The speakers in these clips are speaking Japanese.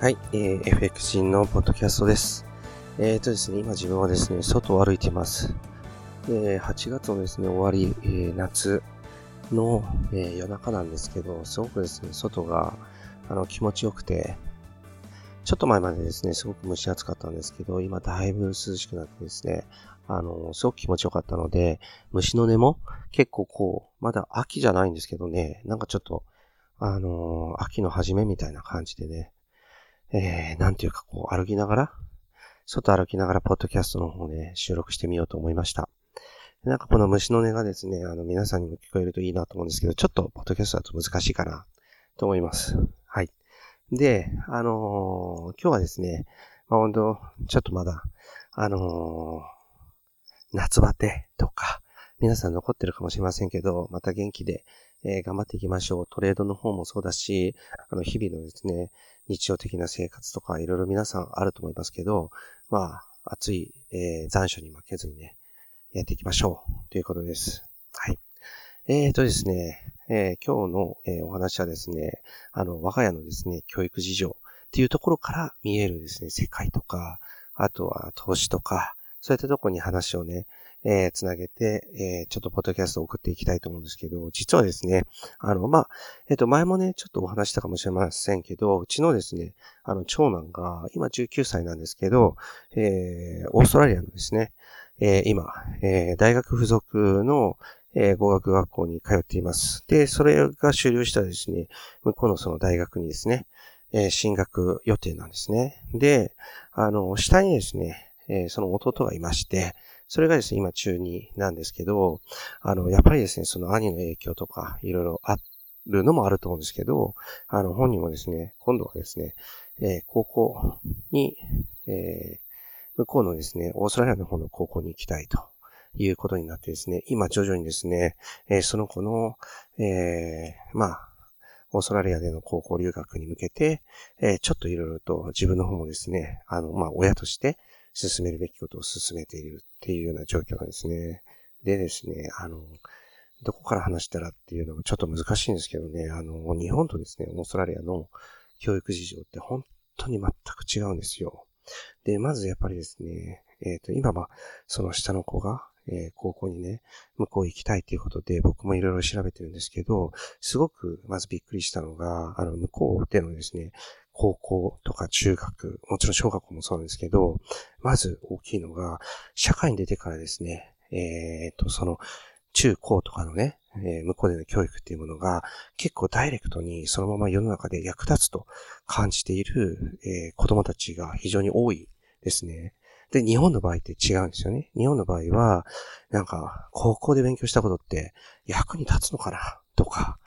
はい、えー、FX 人のポッドキャストです。えっ、ー、とですね、今自分はですね、外を歩いています。で、8月のですね、終わり、えー、夏の、えー、夜中なんですけど、すごくですね、外が、あの、気持ちよくて、ちょっと前までですね、すごく蒸し暑かったんですけど、今だいぶ涼しくなってですね、あの、すごく気持ちよかったので、虫の音も結構こう、まだ秋じゃないんですけどね、なんかちょっと、あの秋の初めみたいな感じでね、えー、なんていうかこう歩きながら、外歩きながらポッドキャストの方ね、収録してみようと思いました。なんかこの虫の音がですね、あの皆さんにも聞こえるといいなと思うんですけど、ちょっとポッドキャストだと難しいかなと思います。はい。で、あのー、今日はですね、まあ本当、ちょっとまだ、あのー、夏バテとか、皆さん残ってるかもしれませんけど、また元気で、えー、頑張っていきましょう。トレードの方もそうだし、あの、日々のですね、日常的な生活とかいろいろ皆さんあると思いますけど、まあ、暑い、えー、残暑に負けずにね、やっていきましょうということです。はい。えーとですね、えー、今日の、えー、お話はですね、あの、我が家のですね、教育事情っていうところから見えるですね、世界とか、あとは投資とか、そういったところに話をね、えー、つなげて、えー、ちょっとポッドキャストを送っていきたいと思うんですけど、実はですね、あの、まあ、えっ、ー、と、前もね、ちょっとお話したかもしれませんけど、うちのですね、あの、長男が、今19歳なんですけど、えー、オーストラリアのですね、えー、今、えー、大学付属の、えー、語学学校に通っています。で、それが終了したらですね、向こうのその大学にですね、えー、進学予定なんですね。で、あの、下にですね、えー、その弟がいまして、それがですね、今中2なんですけど、あの、やっぱりですね、その兄の影響とか、いろいろあるのもあると思うんですけど、あの、本人もですね、今度はですね、えー、高校に、えー、向こうのですね、オーストラリアの方の高校に行きたいということになってですね、今徐々にですね、えー、その子の、えー、まあ、オーストラリアでの高校留学に向けて、えー、ちょっといろいろと自分の方もですね、あの、まあ、親として、進めるべきことを進めているっていうような状況なんですね。でですね、あの、どこから話したらっていうのもちょっと難しいんですけどね、あの、日本とですね、オーストラリアの教育事情って本当に全く違うんですよ。で、まずやっぱりですね、えっ、ー、と、今は、その下の子が、え、高校にね、向こう行きたいっていうことで、僕もいろいろ調べてるんですけど、すごく、まずびっくりしたのが、あの、向こうでのですね、高校とか中学、もちろん小学校もそうなんですけど、まず大きいのが、社会に出てからですね、えっ、と、その、中高とかのね、えー、向こうでの教育っていうものが結構ダイレクトにそのまま世の中で役立つと感じている、えー、子供たちが非常に多いですね。で、日本の場合って違うんですよね。日本の場合は、なんか、高校で勉強したことって役に立つのかな？とか、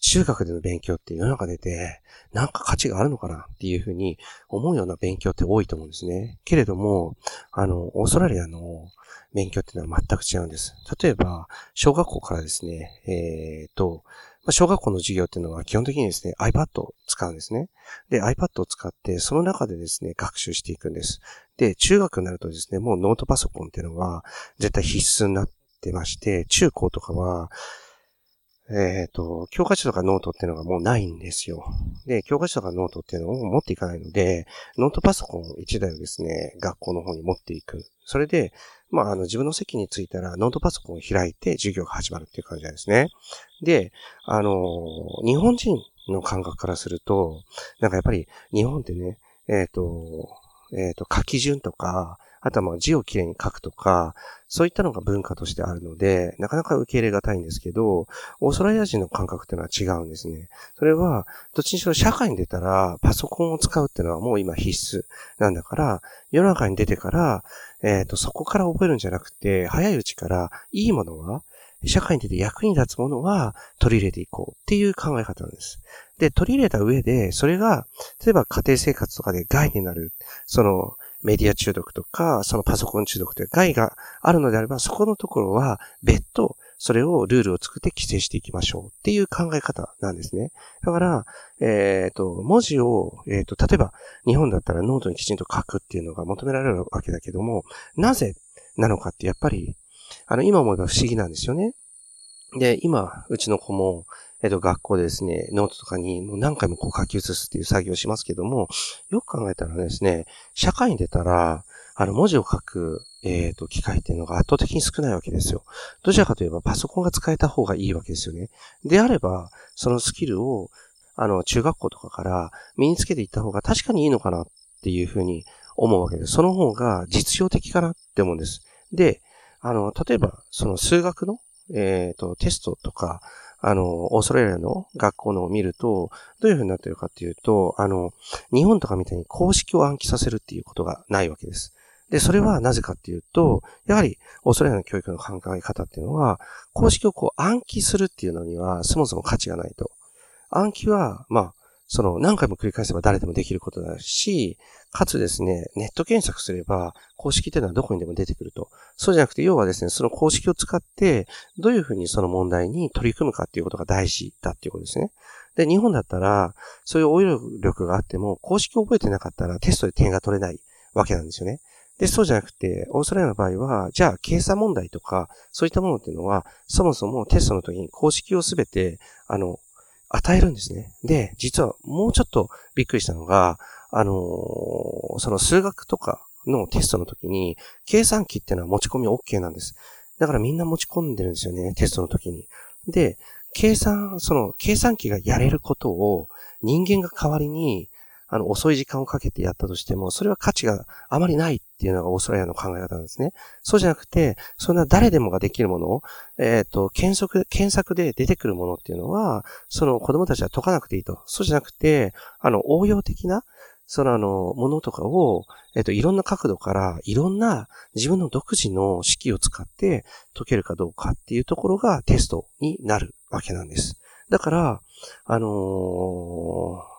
中学での勉強って世の中出て、なんか価値があるのかな？っていうふうに思うような勉強って多いと思うんですね。けれども、あの、オーストラリアの勉強っていうのは全く違うんです。例えば、小学校からですね、えー、と、小学校の授業っていうのは基本的にですね、iPad を使うんですね。で、iPad を使って、その中でですね、学習していくんです。で、中学になるとですね、もうノートパソコンっていうのは絶対必須になってまして、中高とかは、えっ、ー、と、教科書とかノートっていうのがもうないんですよ。で、教科書とかノートっていうのを持っていかないので、ノートパソコン1台をですね、学校の方に持っていく。それで、まあ、あの、自分の席に着いたら、ノートパソコンを開いて授業が始まるっていう感じですね。で、あの、日本人の感覚からすると、なんかやっぱり日本ってね、えっ、ー、と、えっ、ー、と、書き順とか、あとはまあ字をきれいに書くとか、そういったのが文化としてあるので、なかなか受け入れがたいんですけど、オーストラリア人の感覚っていうのは違うんですね。それは、どっちにしろ社会に出たら、パソコンを使うっていうのはもう今必須なんだから、世の中に出てから、えっ、ー、と、そこから覚えるんじゃなくて、早いうちからいいものは、社会に出て役に立つものは取り入れていこうっていう考え方なんです。で、取り入れた上で、それが、例えば家庭生活とかで害になる、その、メディア中毒とか、そのパソコン中毒という害があるのであれば、そこのところは別途、それをルールを作って規制していきましょうっていう考え方なんですね。だから、えっ、ー、と、文字を、えっ、ー、と、例えば日本だったらノートにきちんと書くっていうのが求められるわけだけども、なぜなのかってやっぱり、あの、今思えば不思議なんですよね。で、今、うちの子も、えっと、学校でですね、ノートとかにもう何回もこう書き写すっていう作業をしますけども、よく考えたらですね、社会に出たら、あの、文字を書く、えっ、と、機会っていうのが圧倒的に少ないわけですよ。どちらかといえばパソコンが使えた方がいいわけですよね。であれば、そのスキルを、あの、中学校とかから身につけていった方が確かにいいのかなっていうふうに思うわけです。その方が実用的かなって思うんです。で、あの、例えば、その数学の、えっ、ー、と、テストとか、あの、オーストラリアの学校のを見ると、どういう風になってるかっていうと、あの、日本とかみたいに公式を暗記させるっていうことがないわけです。で、それはなぜかっていうと、やはり、オーストラリアの教育の考え方っていうのは、公式をこう暗記するっていうのには、そもそも価値がないと。暗記は、まあ、その何回も繰り返せば誰でもできることだし、かつですね、ネット検索すれば公式っていうのはどこにでも出てくると。そうじゃなくて、要はですね、その公式を使って、どういうふうにその問題に取り組むかっていうことが大事だっていうことですね。で、日本だったら、そういう応用力があっても、公式を覚えてなかったらテストで点が取れないわけなんですよね。で、そうじゃなくて、オーストラリアの場合は、じゃあ、計算問題とか、そういったものっていうのは、そもそもテストの時に公式をすべて、あの、与えるんですね。で、実はもうちょっとびっくりしたのが、あのー、その数学とかのテストの時に、計算機ってのは持ち込み OK なんです。だからみんな持ち込んでるんですよね、テストの時に。で、計算、その、計算機がやれることを人間が代わりにあの、遅い時間をかけてやったとしても、それは価値があまりないっていうのがオーストラリアの考え方なんですね。そうじゃなくて、そんな誰でもができるものを、えっ、ー、と、検索、検索で出てくるものっていうのは、その子供たちは解かなくていいと。そうじゃなくて、あの、応用的な、そのあの、ものとかを、えっ、ー、と、いろんな角度から、いろんな自分の独自の式を使って解けるかどうかっていうところがテストになるわけなんです。だから、あのー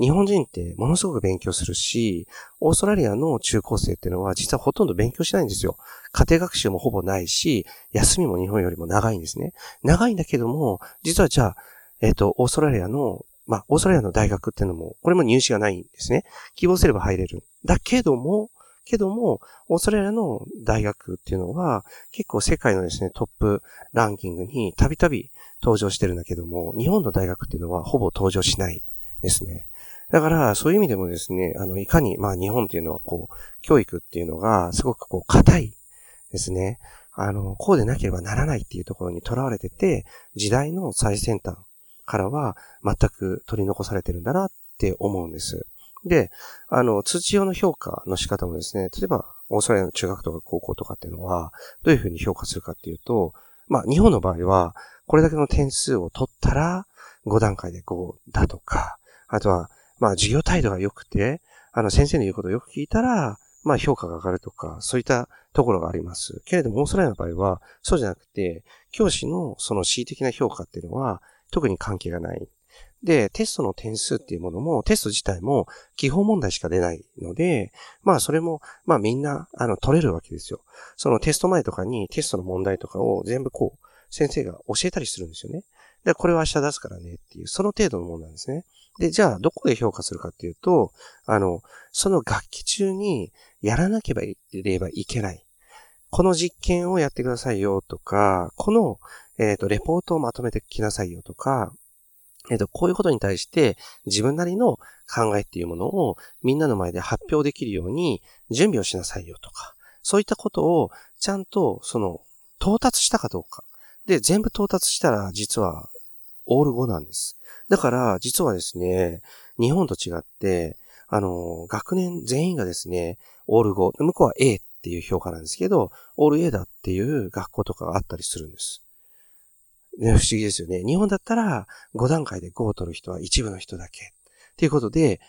日本人ってものすごく勉強するし、オーストラリアの中高生っていうのは実はほとんど勉強しないんですよ。家庭学習もほぼないし、休みも日本よりも長いんですね。長いんだけども、実はじゃあ、えっ、ー、と、オーストラリアの、まあ、オーストラリアの大学っていうのも、これも入試がないんですね。希望すれば入れる。だけども、けども、オーストラリアの大学っていうのは、結構世界のですね、トップランキングにたびたび登場してるんだけども、日本の大学っていうのはほぼ登場しないですね。だから、そういう意味でもですね、あの、いかに、まあ、日本っていうのは、こう、教育っていうのが、すごくこう、硬いですね。あの、こうでなければならないっていうところに囚われてて、時代の最先端からは全く取り残されてるんだなって思うんです。で、あの、通知用の評価の仕方もですね、例えば、オーストラリアの中学とか高校とかっていうのは、どういうふうに評価するかっていうと、まあ、日本の場合は、これだけの点数を取ったら、5段階で5だとか、あとは、まあ授業態度が良くて、あの先生の言うことをよく聞いたら、まあ評価が上がるとか、そういったところがあります。けれども、オーストラリアの場合は、そうじゃなくて、教師のその恣意的な評価っていうのは、特に関係がない。で、テストの点数っていうものも、テスト自体も基本問題しか出ないので、まあそれも、まあみんな、あの、取れるわけですよ。そのテスト前とかにテストの問題とかを全部こう、先生が教えたりするんですよね。で、これは明日出すからねっていう、その程度のものなんですね。で、じゃあ、どこで評価するかっていうと、あの、その楽器中にやらなければいけない。この実験をやってくださいよとか、この、えっ、ー、と、レポートをまとめてきなさいよとか、えっ、ー、と、こういうことに対して自分なりの考えっていうものをみんなの前で発表できるように準備をしなさいよとか、そういったことをちゃんと、その、到達したかどうか。で、全部到達したら実はオール5なんです。だから、実はですね、日本と違って、あの、学年全員がですね、オール5、向こうは A っていう評価なんですけど、オール A だっていう学校とかがあったりするんです。ね、不思議ですよね。日本だったら5段階で5を取る人は一部の人だけ。っていうことで、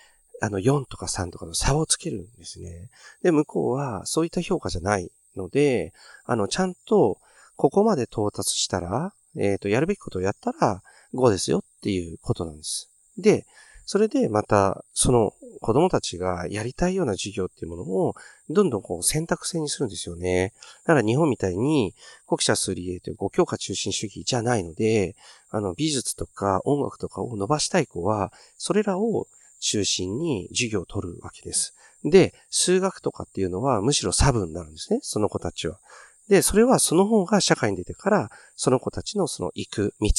あの4とか3とかの差をつけるんですね。で、向こうはそういった評価じゃないので、あの、ちゃんとここまで到達したら、えっ、ー、と、やるべきことをやったら5ですよっていうことなんです。で、それでまた、その子供たちがやりたいような授業っていうものを、どんどんこう選択制にするんですよね。だから日本みたいに、国社数理 A という5教科中心主義じゃないので、あの、美術とか音楽とかを伸ばしたい子は、それらを中心に授業を取るわけです。で、数学とかっていうのはむしろ差分になるんですね、その子たちは。で、それはその方が社会に出てから、その子たちのその行く道、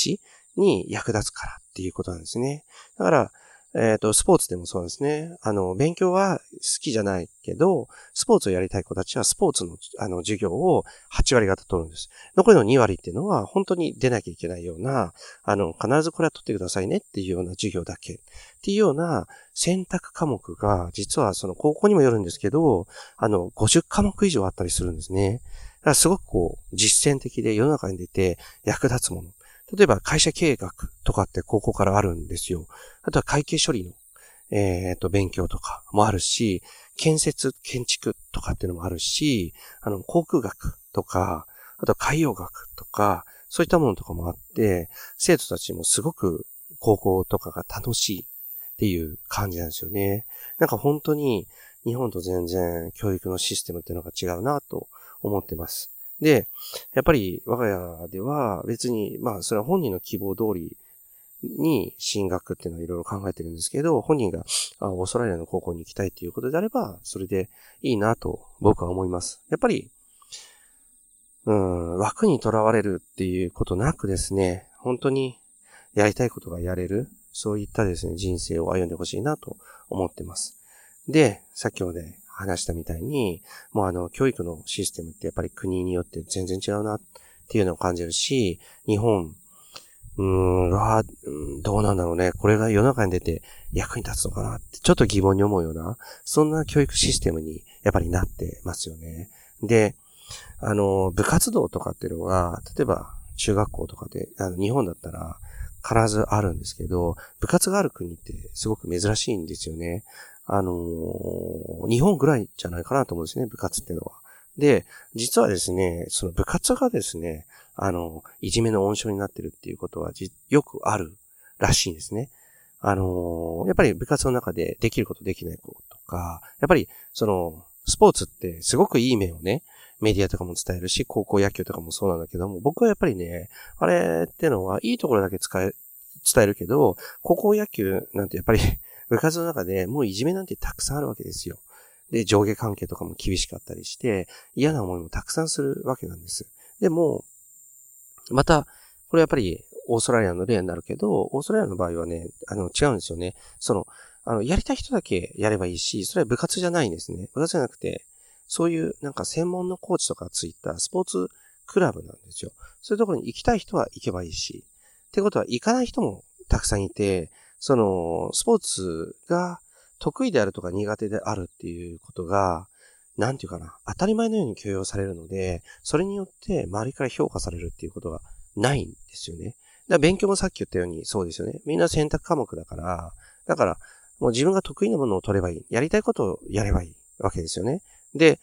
に役立つからっていうことなんですね。だから、えっ、ー、と、スポーツでもそうですね。あの、勉強は好きじゃないけど、スポーツをやりたい子たちはスポーツの、あの、授業を8割方取るんです。残りの2割っていうのは、本当に出なきゃいけないような、あの、必ずこれは取ってくださいねっていうような授業だけ。っていうような選択科目が、実はその高校にもよるんですけど、あの、50科目以上あったりするんですね。らすごくこう、実践的で世の中に出て役立つもの。例えば会社経営学とかって高校からあるんですよ。あとは会計処理の、えっ、ー、と、勉強とかもあるし、建設、建築とかっていうのもあるし、あの、航空学とか、あと海洋学とか、そういったものとかもあって、生徒たちもすごく高校とかが楽しいっていう感じなんですよね。なんか本当に日本と全然教育のシステムっていうのが違うなと思ってます。で、やっぱり我が家では別に、まあそれは本人の希望通りに進学っていうのはいろいろ考えてるんですけど、本人がオーストラリアの高校に行きたいっていうことであれば、それでいいなと僕は思います。やっぱり、うん、枠にとらわれるっていうことなくですね、本当にやりたいことがやれる、そういったですね、人生を歩んでほしいなと思ってます。で、先ほど話したみたいに、もうあの、教育のシステムってやっぱり国によって全然違うなっていうのを感じるし、日本うーん、どうなんだろうね。これが世の中に出て役に立つのかなって、ちょっと疑問に思うような、そんな教育システムにやっぱりなってますよね。で、あの、部活動とかっていうのは、例えば中学校とかで、あの日本だったら必ずあるんですけど、部活がある国ってすごく珍しいんですよね。あの日本ぐらいじゃないかなと思うんですね、部活っていうのは。で、実はですね、その部活がですね、あの、いじめの温床になってるっていうことはよくあるらしいんですね。あの、やっぱり部活の中でできることできない子とか、やっぱりその、スポーツってすごくいい面をね、メディアとかも伝えるし、高校野球とかもそうなんだけども、僕はやっぱりね、あれってのはいいところだけ使え、伝えるけど、高校野球なんてやっぱり部活の中でもういじめなんてたくさんあるわけですよ。で、上下関係とかも厳しかったりして、嫌な思いもたくさんするわけなんです。でも、また、これやっぱりオーストラリアの例になるけど、オーストラリアの場合はね、あの、違うんですよね。その、あの、やりたい人だけやればいいし、それは部活じゃないんですね。部活じゃなくて、そういうなんか専門のコーチとかついたスポーツクラブなんですよ。そういうところに行きたい人は行けばいいし。ってことは行かない人もたくさんいて、その、スポーツが得意であるとか苦手であるっていうことが、なんていうかな、当たり前のように許容されるので、それによって周りから評価されるっていうことがないんですよね。だから勉強もさっき言ったようにそうですよね。みんな選択科目だから、だから、もう自分が得意なものを取ればいい。やりたいことをやればいいわけですよね。で、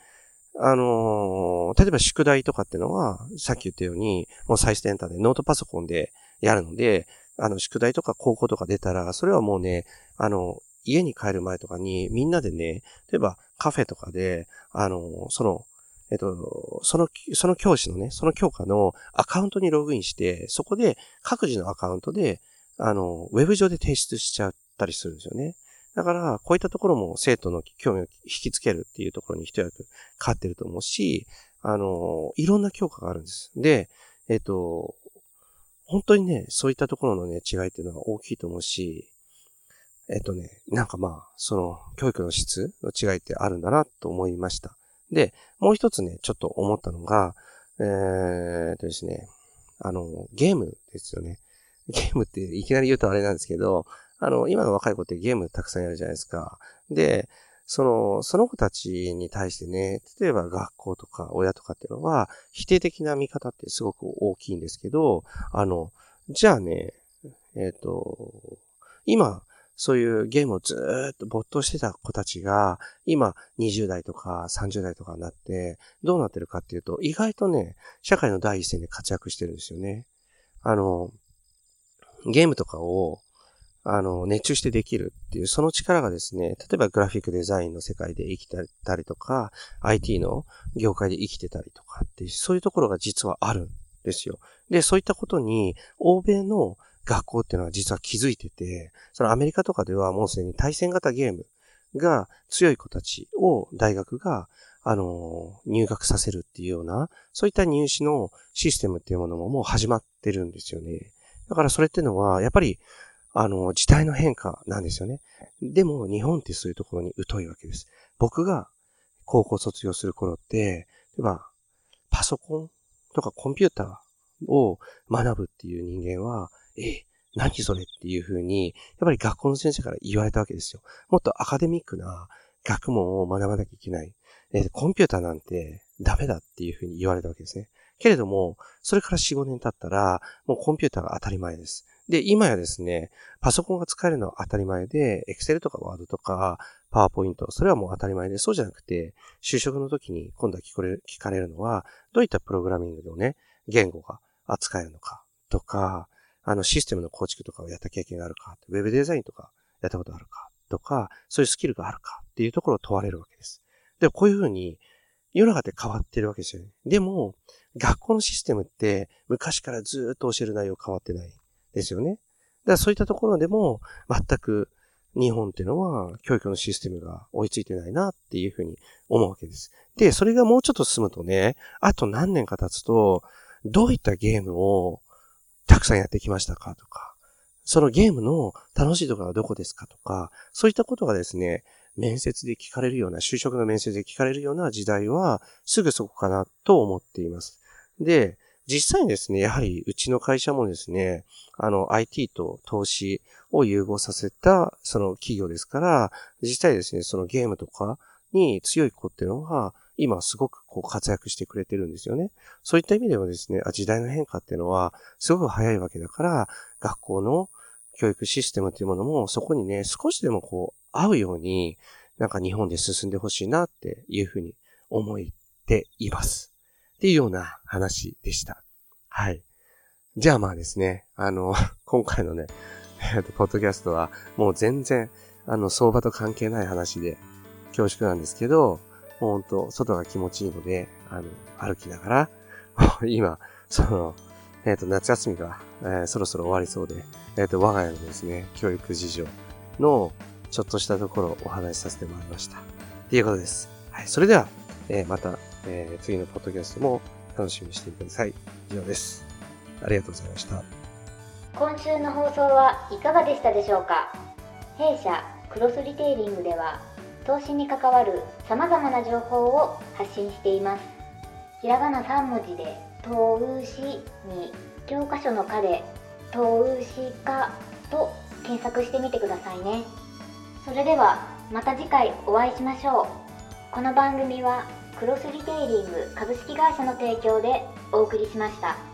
あのー、例えば宿題とかってのは、さっき言ったように、もう最先端でノートパソコンでやるので、あの、宿題とか高校とか出たら、それはもうね、あの、家に帰る前とかにみんなでね、例えばカフェとかで、あの、その、えっと、その、その教師のね、その教科のアカウントにログインして、そこで各自のアカウントで、あの、ウェブ上で提出しちゃったりするんですよね。だから、こういったところも生徒の興味を引きつけるっていうところに一役変わってると思うし、あの、いろんな教科があるんです。で、えっと、本当にね、そういったところのね、違いっていうのは大きいと思うし、えっとね、なんかまあ、その、教育の質の違いってあるんだなと思いました。で、もう一つね、ちょっと思ったのが、えー、っとですね、あの、ゲームですよね。ゲームっていきなり言うとあれなんですけど、あの、今の若い子ってゲームたくさんやるじゃないですか。で、その、その子たちに対してね、例えば学校とか親とかっていうのは、否定的な見方ってすごく大きいんですけど、あの、じゃあね、えっ、ー、と、今、そういうゲームをずっと没頭してた子たちが、今20代とか30代とかになって、どうなってるかっていうと、意外とね、社会の第一線で活躍してるんですよね。あの、ゲームとかを、あの、熱中してできるっていう、その力がですね、例えばグラフィックデザインの世界で生きてたりとか、IT の業界で生きてたりとかっていう、そういうところが実はあるんですよ。で、そういったことに、欧米の学校っていうのは実は気づいてて、そのアメリカとかではもうすでに対戦型ゲームが強い子たちを大学が、あの、入学させるっていうような、そういった入試のシステムっていうものももう始まってるんですよね。だからそれってのは、やっぱり、あの、時代の変化なんですよね。でも、日本ってそういうところに疎いわけです。僕が高校卒業する頃って、例えば、パソコンとかコンピューターを学ぶっていう人間は、え、何それっていうふうに、やっぱり学校の先生から言われたわけですよ。もっとアカデミックな学問を学ばなきゃいけない。えコンピューターなんてダメだっていうふうに言われたわけですね。けれども、それから4、5年経ったら、もうコンピューターが当たり前です。で、今やですね、パソコンが使えるのは当たり前で、Excel とか Word とか PowerPoint、それはもう当たり前で、そうじゃなくて、就職の時に今度は聞かれる聞かれるのは、どういったプログラミングのね、言語が扱えるのかとか、あのシステムの構築とかをやった経験があるか、ウェブデザインとかやったことあるかとか、そういうスキルがあるかっていうところを問われるわけです。で、こういうふうに世の中って変わってるわけですよね。でも、学校のシステムって昔からずっと教える内容変わってないですよね。だからそういったところでも全く日本っていうのは教育のシステムが追いついてないなっていうふうに思うわけです。で、それがもうちょっと進むとね、あと何年か経つと、どういったゲームをたくさんやってきましたかとか、そのゲームの楽しいところはどこですかとか、そういったことがですね、面接で聞かれるような、就職の面接で聞かれるような時代は、すぐそこかなと思っています。で、実際にですね、やはりうちの会社もですね、あの IT と投資を融合させたその企業ですから、実際ですね、そのゲームとかに強い子っていうのは、今すごくこう活躍してくれてるんですよね。そういった意味ではですね、時代の変化っていうのはすごく早いわけだから、学校の教育システムっていうものもそこにね、少しでもこう合うように、なんか日本で進んでほしいなっていうふうに思っています。っていうような話でした。はい。じゃあまあですね、あの、今回のね、えっと、ポッドキャストはもう全然、あの、相場と関係ない話で恐縮なんですけど、もうほんと、外が気持ちいいので、あの、歩きながら、今、その、えっ、と、夏休みが、えー、そろそろ終わりそうで、えっ、と、我が家のですね、教育事情の、ちょっとしたところをお話しさせてもらいました。っていうことです。はい。それでは、えまた、え次のポッドキャストも楽しみにしてください。以上です。ありがとうございました。今週の放送はいかがでしたでしょうか？弊社クロスリテイリングでは投資に関わる様々な情報を発信しています。ひらがな3文字で投資に教科書の科で投資家と検索してみてくださいね。それではまた次回お会いしましょう。この番組はクロスリテイリング株式会社の提供でお送りしました。